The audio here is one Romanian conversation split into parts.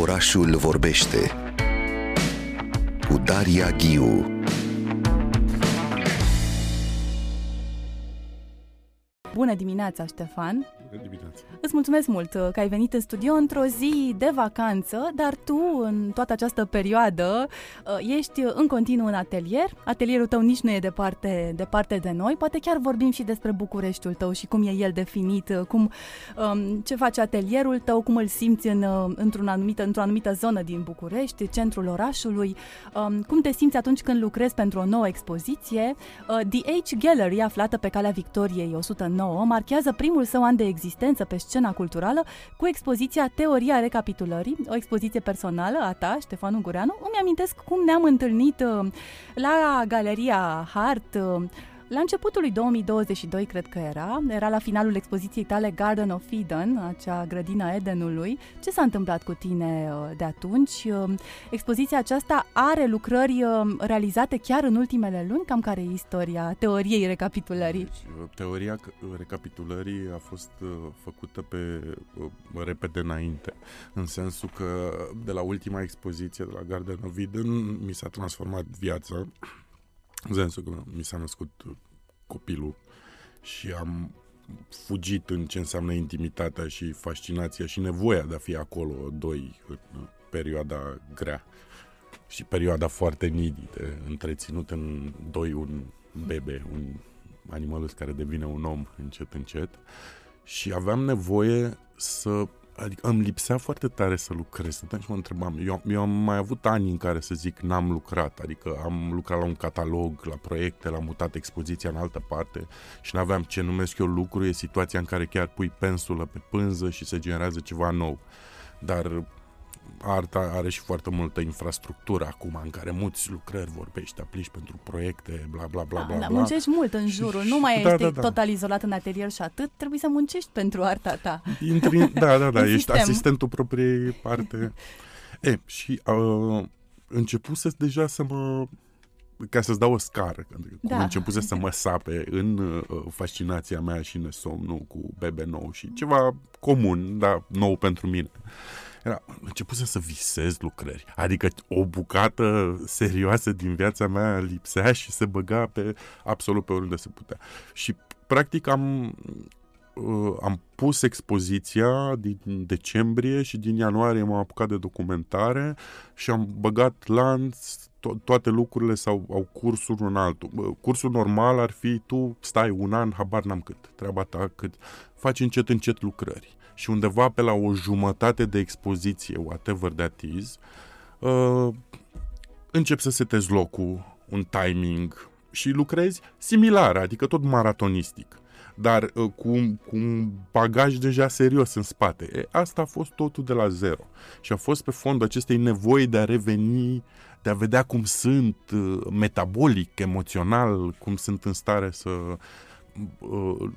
Orașul vorbește cu Daria Ghiu. Bună dimineața, Ștefan! Bună dimineața! Îți mulțumesc mult uh, că ai venit în studio într-o zi de vacanță, dar tu, în toată această perioadă, uh, ești în continuu în atelier. Atelierul tău nici nu e departe, departe de noi. Poate chiar vorbim și despre Bucureștiul tău și cum e el definit, uh, cum, um, ce face atelierul tău, cum îl simți în, într-o, anumită, într-o anumită zonă din București, centrul orașului, um, cum te simți atunci când lucrezi pentru o nouă expoziție. The Age Gallery, aflată pe calea Victoriei 109, marchează primul său an de existență pe scena culturală cu expoziția Teoria recapitulării, o expoziție personală a ta, Ștefan Ungureanu. Îmi amintesc cum ne-am întâlnit uh, la Galeria Hart uh, la începutul lui 2022, cred că era, era la finalul expoziției tale Garden of Eden, acea grădina Edenului. Ce s-a întâmplat cu tine uh, de atunci? Uh, expoziția aceasta are lucrări uh, realizate chiar în ultimele luni? Cam care e istoria teoriei recapitulării? Deci, teoria recapitulării a fost făcută pe repede înainte, în sensul că de la ultima expoziție de la Garden of Eden mi s-a transformat viața în sensul că mi s-a născut copilul și am fugit în ce înseamnă intimitatea și fascinația și nevoia de a fi acolo, doi, în perioada grea și perioada foarte needy de întreținut în doi un bebe, un animalus care devine un om încet, încet. Și aveam nevoie să adică îmi lipsea foarte tare să lucrez. Stăteam și mă întrebam, eu, eu am mai avut ani în care să zic n-am lucrat, adică am lucrat la un catalog, la proiecte, l-am mutat expoziția în altă parte și nu aveam ce numesc eu lucru, e situația în care chiar pui pensulă pe pânză și se generează ceva nou. Dar arta are și foarte multă infrastructură acum în care muți lucrări vorbești, aplici pentru proiecte, bla bla bla da, bla. Da, bla. muncești mult în jurul, nu mai da, ești da, da. total izolat în atelier și atât, trebuie să muncești pentru arta ta. Intri, da, da, da, ești sistem. asistentul propriei parte. e, și uh, începuse deja să mă ca să-ți dau o scară, că da. începuse să mă sape în uh, fascinația mea și nesomnul cu bebe nou și ceva comun, dar nou pentru mine. Era, începuse să visez lucrări. Adică o bucată serioasă din viața mea lipsea și se băga pe absolut pe oriunde se putea. Și practic am uh, am pus expoziția din decembrie și din ianuarie m-am apucat de documentare și am băgat lanț to- toate lucrurile sau au cursul în altul. Cursul normal ar fi tu stai un an, habar n-am cât, treaba ta cât, faci încet încet lucrări și undeva pe la o jumătate de expoziție, whatever that is, uh, încep să setezi locul, un timing și lucrezi similar, adică tot maratonistic dar uh, cu, cu un bagaj deja serios în spate. E, asta a fost totul de la zero. Și a fost pe fondul acestei nevoi de a reveni, de a vedea cum sunt uh, metabolic, emoțional, cum sunt în stare să uh,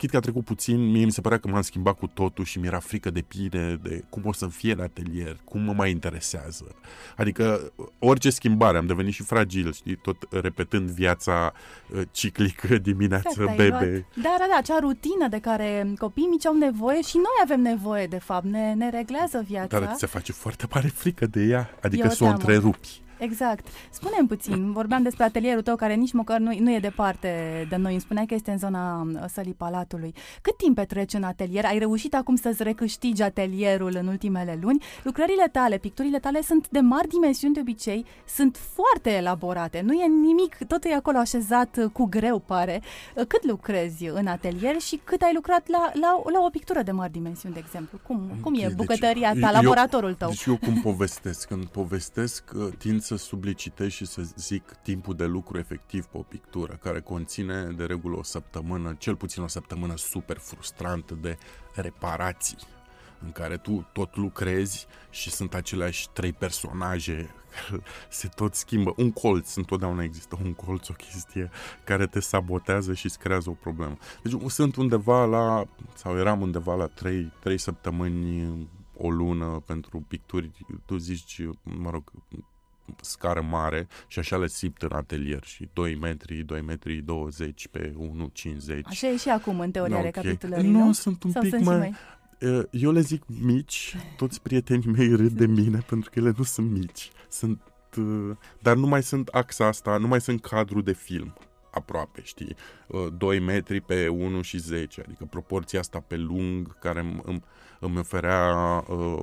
chit că a trecut puțin, mie mi se părea că m-am schimbat cu totul și mi-era frică de pire, de cum o să fie în atelier, cum mă mai interesează. Adică orice schimbare, am devenit și fragil, știi, tot repetând viața uh, ciclică dimineață, exact, bebe. Da, da, da, acea rutină de care copiii mici au nevoie și noi avem nevoie, de fapt, ne, ne reglează viața. Dar se face foarte mare frică de ea, adică să o întrerupi. Exact. Spune-mi puțin, vorbeam despre atelierul tău care nici măcar nu, nu e departe de noi. Îmi spuneai că este în zona uh, sălii Palatului. Cât timp petreci în atelier? Ai reușit acum să-ți recâștigi atelierul în ultimele luni? Lucrările tale, picturile tale sunt de mari dimensiuni de obicei, sunt foarte elaborate. Nu e nimic, totul e acolo așezat uh, cu greu, pare. Uh, cât lucrezi în atelier și cât ai lucrat la, la, la o pictură de mari dimensiuni, de exemplu? Cum, cum e deci, bucătăria ta, eu, laboratorul tău? Deci eu cum povestesc? Când povestesc, tind să sublicitez și să zic timpul de lucru efectiv pe o pictură, care conține de regulă o săptămână, cel puțin o săptămână super frustrantă de reparații, în care tu tot lucrezi și sunt aceleași trei personaje se tot schimbă. Un colț, întotdeauna există un colț, o chestie care te sabotează și îți creează o problemă. Deci sunt undeva la, sau eram undeva la trei, trei săptămâni o lună pentru picturi, tu zici, mă rog, scară mare și așa le simt în atelier și 2 metri, 2 metri 20 pe 1,50. Așa e și acum în teoria okay. recapitulării, nu? Nu, sunt un Sau pic sunt mai... mai... Eu le zic mici, toți prietenii mei râd de mine pentru că ele nu sunt mici. Sunt, dar nu mai sunt axa asta, nu mai sunt cadru de film aproape, știi? 2 metri pe 1 și 10, adică proporția asta pe lung care îmi, îmi oferea uh,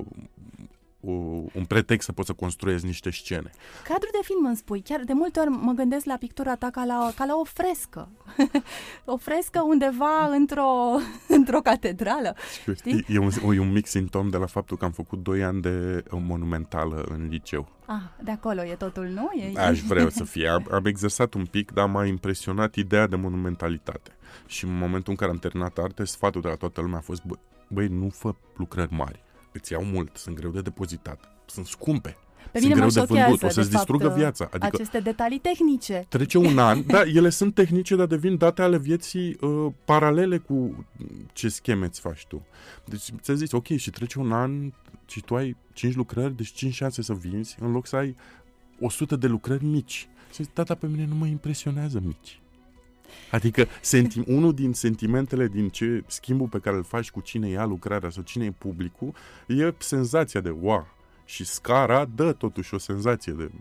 un pretext să poți să construiezi niște scene. Cadru de film îmi spui, chiar de multe ori mă gândesc la pictura ta ca la, ca la o frescă. o frescă undeva într-o, într-o catedrală. Știi? E, un, e un mic simptom de la faptul că am făcut 2 ani de monumentală în liceu. Ah, de acolo e totul, nu? E... Aș vrea să fie. Am, am exersat un pic, dar m-a impresionat ideea de monumentalitate. Și în momentul în care am terminat arte, sfatul de la toată lumea a fost, bă, băi, nu fă lucrări mari îți iau mult, sunt greu de depozitat, sunt scumpe. Pe mine sunt greu de vândut, o să-ți distrugă viața. Adică aceste detalii tehnice. Trece un an, da, ele sunt tehnice, dar devin date ale vieții uh, paralele cu ce scheme îți faci tu. Deci ți zis, ok, și trece un an și tu ai 5 lucrări, deci 5 șanse să vinzi, în loc să ai 100 de lucrări mici. Și zic, tata, pe mine nu mă impresionează mici. Adică senti- unul din sentimentele din ce schimbul pe care îl faci cu cine ia lucrarea sau cine e publicul e senzația de wow. Și scara dă totuși o senzație de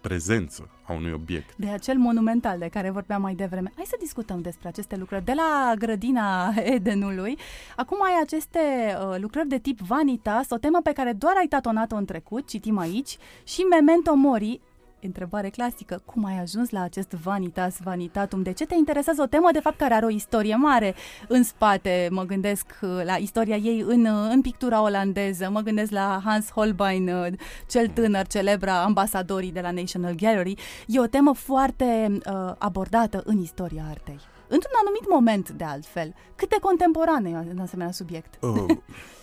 prezență a unui obiect. De acel monumental de care vorbeam mai devreme. Hai să discutăm despre aceste lucrări. De la grădina Edenului, acum ai aceste uh, lucrări de tip Vanitas, o temă pe care doar ai tatonat-o în trecut, citim aici, și Memento Mori, întrebare clasică, cum ai ajuns la acest vanitas vanitatum? De ce te interesează o temă, de fapt, care are o istorie mare în spate? Mă gândesc uh, la istoria ei în, uh, în pictura olandeză, mă gândesc la Hans Holbein, uh, cel tânăr, celebra ambasadorii de la National Gallery. E o temă foarte uh, abordată în istoria artei. Într-un anumit moment, de altfel. Cât de contemporană e un asemenea subiect? Uh.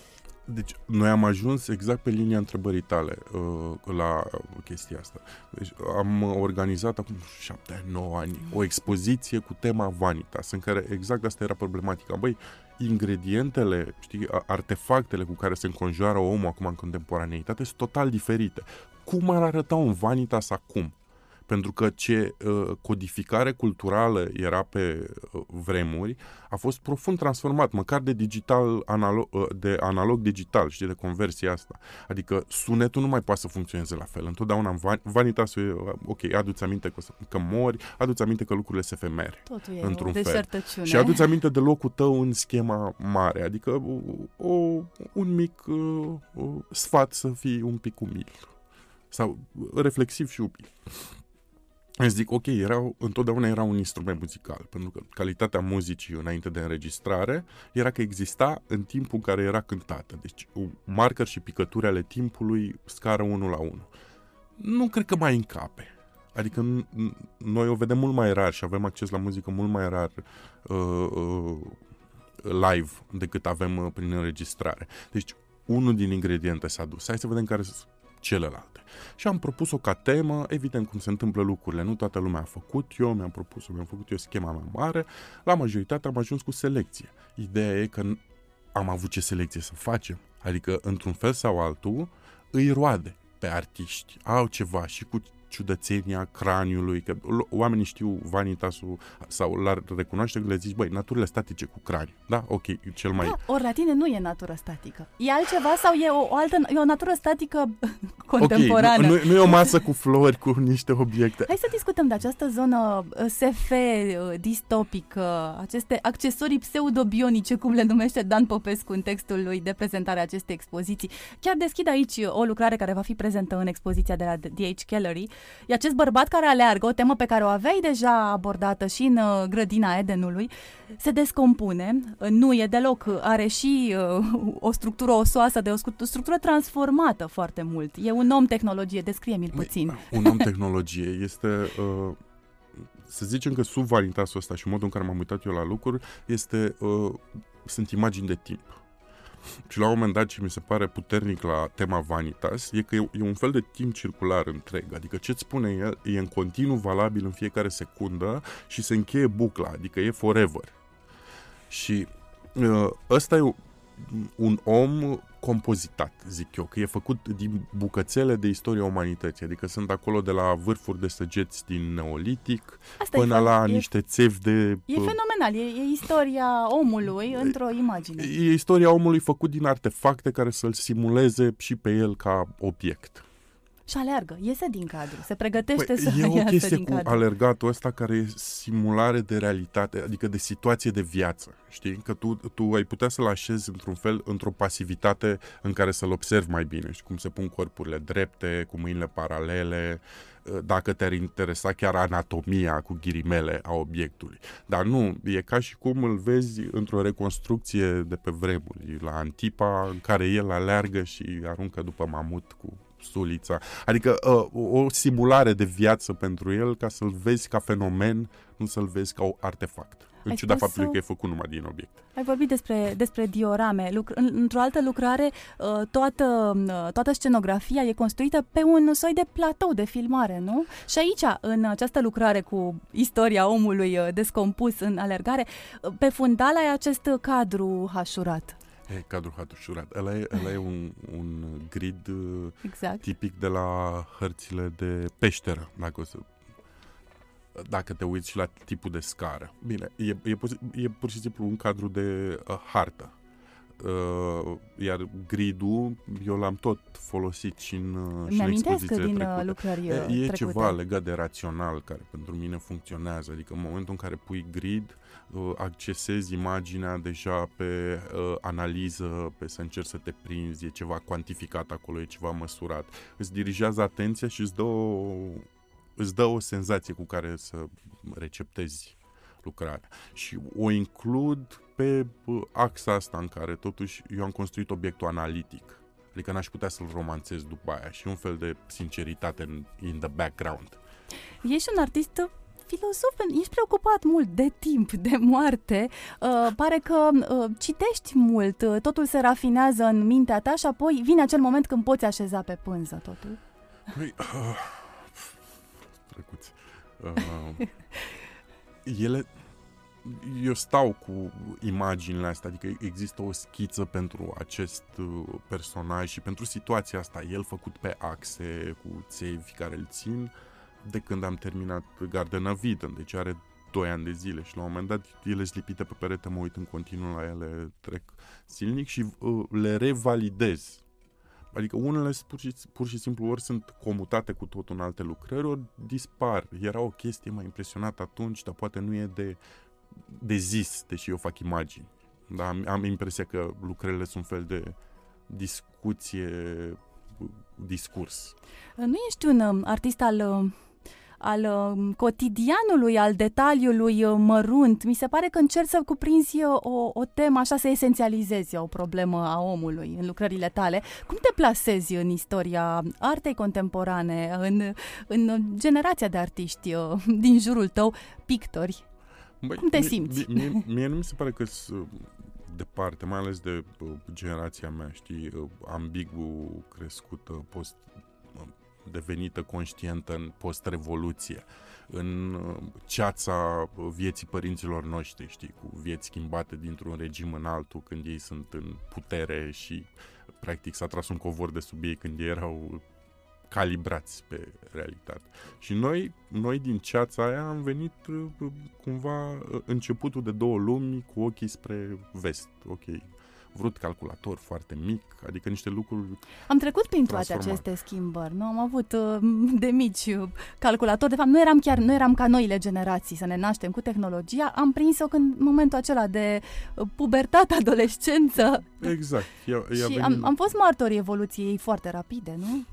Deci, noi am ajuns exact pe linia întrebării tale uh, la chestia asta. Deci, am organizat acum șapte, nouă ani o expoziție cu tema Vanitas, în care exact asta era problematica. Băi, ingredientele, știi, artefactele cu care se înconjoară omul acum în contemporaneitate sunt total diferite. Cum ar arăta un Vanitas acum? Pentru că ce uh, codificare culturală era pe uh, vremuri a fost profund transformat, măcar de digital analog, uh, de analog digital, știi, de conversia asta. Adică sunetul nu mai poate să funcționeze la fel. Întotdeauna în van, vanitas, uh, ok, aduți aminte că, că mori, aduți aminte că lucrurile se femere. Totul e într-un o fel. Și aduți aminte de locul tău în schema mare, adică o, un mic uh, sfat să fii un pic umil sau reflexiv și umil. Îmi zic, ok, era, întotdeauna era un instrument muzical, pentru că calitatea muzicii înainte de înregistrare era că exista în timpul în care era cântată. Deci, marker și picături ale timpului, scară 1 la 1. Nu cred că mai încape. Adică noi o vedem mult mai rar și avem acces la muzică mult mai rar uh, uh, live decât avem uh, prin înregistrare. Deci, unul din ingrediente s-a dus. Hai să vedem care sunt celelalte. Și am propus-o ca temă, evident cum se întâmplă lucrurile, nu toată lumea a făcut, eu mi-am propus-o, mi-am făcut eu schema mea mare, la majoritate am ajuns cu selecție. Ideea e că am avut ce selecție să facem, adică într-un fel sau altul îi roade pe artiști, au ceva și cu ciudățenia craniului, că oamenii știu vanitasul sau l-ar recunoaște că le zici, băi, naturile statice cu craniu. Da? Ok, cel mai... Da, ori la tine nu e natură statică. E altceva sau e o, o altă, e o natură statică contemporană? Okay, nu, nu, nu e o masă cu flori, cu niște obiecte. Hai să discutăm de această zonă uh, SF uh, distopică, aceste accesorii pseudobionice, cum le numește Dan Popescu în textul lui de prezentare a acestei expoziții. Chiar deschid aici o lucrare care va fi prezentă în expoziția de la D.H. Gallery, E acest bărbat care aleargă, o temă pe care o aveai deja abordată și în uh, grădina Edenului, se descompune, uh, nu e deloc, are și uh, o structură osoasă, de o structură transformată foarte mult. E un om tehnologie, descrie-mi-l puțin. Un om tehnologie este... Uh să zicem că sub vanitasul ăsta și modul în care m-am uitat eu la lucruri este, uh, sunt imagini de timp. Și la un moment dat ce mi se pare puternic la tema Vanitas e că e, e un fel de timp circular întreg. Adică ce-ți spune el e în continuu valabil în fiecare secundă și se încheie bucla, adică e forever. Și uh, ăsta e un om compozitat, zic eu, că e făcut din bucățele de istoria umanității, adică sunt acolo de la vârfuri de săgeți din neolitic Asta până e, la e, niște țevi de... E fenomenal, e, e istoria omului într-o imagine. E istoria omului făcut din artefacte care să-l simuleze și pe el ca obiect și aleargă, iese din cadru, se pregătește păi, să e o chestie cu cadru. alergatul ăsta care e simulare de realitate, adică de situație de viață, știi? Că tu, tu ai putea să-l așezi într-un fel, într-o pasivitate în care să-l observi mai bine, știi? Cum se pun corpurile drepte, cu mâinile paralele, dacă te-ar interesa chiar anatomia cu ghirimele a obiectului. Dar nu, e ca și cum îl vezi într-o reconstrucție de pe vremuri, la Antipa, în care el aleargă și aruncă după mamut cu sulița. Adică uh, o simulare de viață pentru el ca să-l vezi ca fenomen, nu să-l vezi ca un artefact. În Ai ciuda faptului că e făcut numai din obiect. Ai vorbit despre, despre diorame. Lucr- într-o altă lucrare, uh, toată, uh, toată scenografia e construită pe un soi de platou de filmare, nu? Și aici, în această lucrare cu istoria omului uh, descompus în alergare, pe fundal ai acest cadru hașurat. E cadrul hatușurat. Ăla e, ăla e un, un grid uh, exact. tipic de la hărțile de peșteră, dacă o să dacă te uiți și la tipul de scară. Bine, e, e, e pur și simplu un cadru de uh, hartă. Uh, iar gridul, eu l-am tot folosit și în, uh, și în expozițiile din uh, trecute. lucrări E, e ceva legat de rațional care pentru mine funcționează. Adică în momentul în care pui grid, uh, accesezi imaginea deja pe uh, analiză, pe să încerci să te prinzi, e ceva cuantificat acolo, e ceva măsurat. Îți dirigează atenția și îți dă o, îți dă o senzație cu care să receptezi lucrarea. Și o includ pe axa asta în care totuși eu am construit obiectul analitic. Adică n-aș putea să-l romanțez după aia și un fel de sinceritate in, in the background. Ești un artist filozof, ești preocupat mult de timp, de moarte, uh, pare că uh, citești mult, uh, totul se rafinează în mintea ta și apoi vine acel moment când poți așeza pe pânză totul. Păi, uh, trecuți. Uh, ele eu stau cu imaginile astea, adică există o schiță pentru acest uh, personaj și pentru situația asta, el făcut pe axe cu țevi care îl țin de când am terminat Garden of Eden, deci are 2 ani de zile și la un moment dat ele sunt lipite pe perete, mă uit în continuu la ele, trec silnic și uh, le revalidez. Adică unele pur și, pur și simplu ori sunt comutate cu totul în alte lucrări, ori dispar. Era o chestie mai impresionată atunci, dar poate nu e de de zis, deși eu fac imagini. Da, am, am impresia că lucrările sunt un fel de discuție, discurs. Nu ești un um, artist al um, al um, cotidianului, al detaliului uh, mărunt. Mi se pare că încerci să cuprinzi uh, o, o temă, așa să esențializezi o problemă a omului în lucrările tale. Cum te plasezi în istoria artei contemporane, în, în generația de artiști uh, din jurul tău, pictori? Băi, Cum te simți? Mie, mie, mie nu mi se pare că sunt departe, mai ales de uh, generația mea, știi, uh, ambigu crescută, post uh, devenită conștientă în post-revoluție, în uh, ceața vieții părinților noștri, știi, cu vieți schimbate dintr-un regim în altul când ei sunt în putere și practic s-a tras un covor de sub ei când ei erau calibrați pe realitate. Și noi, noi din ceața aia am venit uh, cumva uh, începutul de două lumi cu ochii spre vest. Ok, vrut calculator foarte mic, adică niște lucruri Am trecut prin toate aceste schimbări, nu? Am avut uh, de mici calculator, de fapt nu eram chiar, nu eram ca noile generații să ne naștem cu tehnologia, am prins-o când momentul acela de pubertate, adolescență. Exact. Ea, ea și venit... am, am fost martorii evoluției foarte rapide, nu?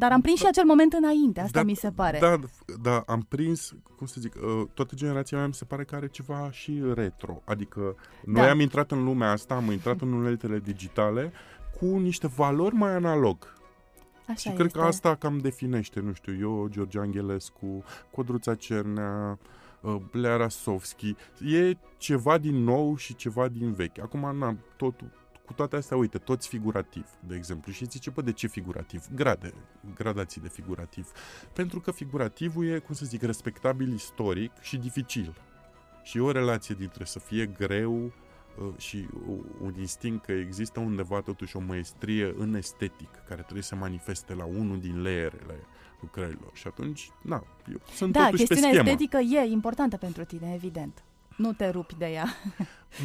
Dar am prins da, și acel moment înainte, asta da, mi se pare. Da, da, am prins, cum să zic, uh, toată generația mea mi se pare că are ceva și retro. Adică noi da. am intrat în lumea asta, am intrat în uneltele digitale cu niște valori mai analog. Așa și este. cred că asta cam definește, nu știu, eu, George Angelescu, Codruța Cernea, uh, Lea Rasovski. E ceva din nou și ceva din vechi. Acum, na, totul cu toate astea, uite, toți figurativ, de exemplu. Și zice, bă, de ce figurativ? Grade, gradații de figurativ. Pentru că figurativul e, cum să zic, respectabil istoric și dificil. Și e o relație dintre să fie greu, uh, și un instinct că există undeva totuși o maestrie în estetic care trebuie să manifeste la unul din layerele lucrărilor. Și atunci, na, eu sunt da, totuși pe chestiunea schemă. estetică e importantă pentru tine, evident. Nu te rupi de ea.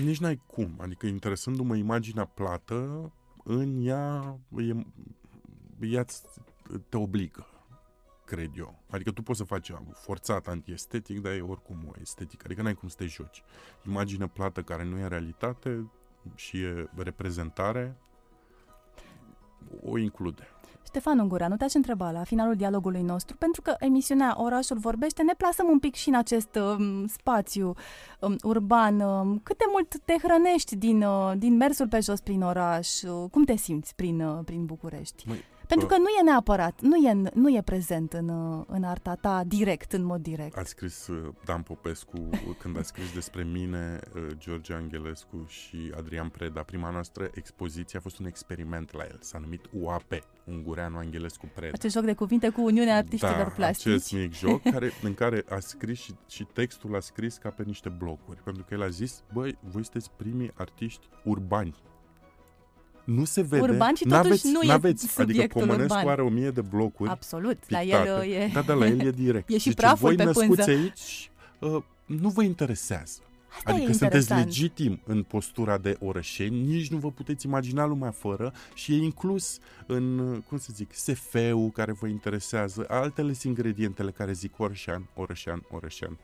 Nici n-ai cum. Adică interesându-mă imaginea plată, în ea, e, ea te obligă, cred eu. Adică tu poți să faci forțat antiestetic, dar e oricum o estetică. Adică n-ai cum să te joci. Imagine plată care nu e realitate și e reprezentare, o include. Ștefan Ungureanu, te-aș întreba la finalul dialogului nostru, pentru că emisiunea Orașul Vorbește ne plasăm un pic și în acest um, spațiu um, urban. Um, cât de mult te hrănești din, uh, din mersul pe jos prin oraș? Uh, cum te simți prin, uh, prin București? Măi, pentru că nu e neapărat, nu e, nu e prezent în, în arta ta direct, în mod direct. A scris uh, Dan Popescu, când a scris despre mine, uh, George Angelescu și Adrian Preda, prima noastră expoziție a fost un experiment la el. S-a numit UAP, Ungureanu Angelescu Preda. Acest joc de cuvinte cu Uniunea Artiștilor da, Plastici. acest mic joc care, în care a scris și, și textul a scris ca pe niște blocuri. Pentru că el a zis, băi, voi sunteți primii artiști urbani nu se vede. Urban și totuși n-aveți, nu n-aveți. e Adică Comănescu urban. are o mie de blocuri Absolut, pictate. la el e... Da, da, la el e direct. E și Zice, praful voi pe născuți pânză. aici, uh, nu vă interesează. Asta adică e sunteți interesant. legitim în postura de orășeni, nici nu vă puteți imagina lumea fără și e inclus în, cum să zic, SF-ul care vă interesează, altele sunt ingredientele care zic orășean, orășean, orășean.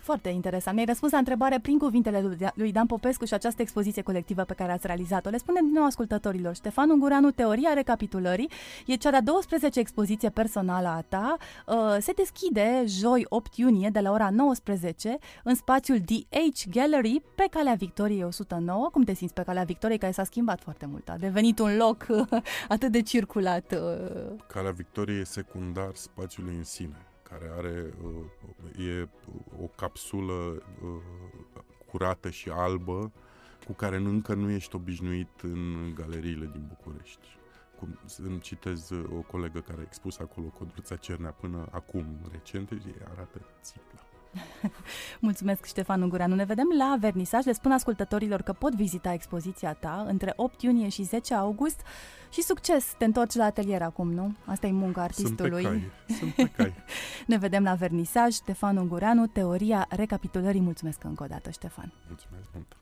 Foarte interesant. Mi-ai răspuns la întrebare prin cuvintele lui Dan Popescu și această expoziție colectivă pe care ați realizat-o. Le spunem din nou ascultătorilor. Ștefan Ungureanu, Teoria recapitulării, e cea de-a 12 expoziție personală a ta. Uh, se deschide joi 8 iunie de la ora 19 în spațiul DH Gallery pe Calea Victoriei 109. Cum te simți pe Calea Victoriei, care s-a schimbat foarte mult? A devenit un loc atât de circulat. Uh. Calea Victoriei e secundar spațiului în sine care are uh, e o capsulă uh, curată și albă cu care încă nu ești obișnuit în galeriile din București. Cum, îmi citez o colegă care a expus acolo Codruța Cernea până acum, recent, și arată țiplă. Mulțumesc, Ștefan Ungureanu. Ne vedem la vernisaj. Le spun ascultătorilor că pot vizita expoziția ta între 8 iunie și 10 august și succes! Te întorci la atelier acum, nu? Asta e munca artistului. Sunt pe cai. Sunt pe cai. ne vedem la vernisaj. Ștefan Ungureanu, Teoria recapitulării. Mulțumesc încă o dată, Ștefan. Mulțumesc mult!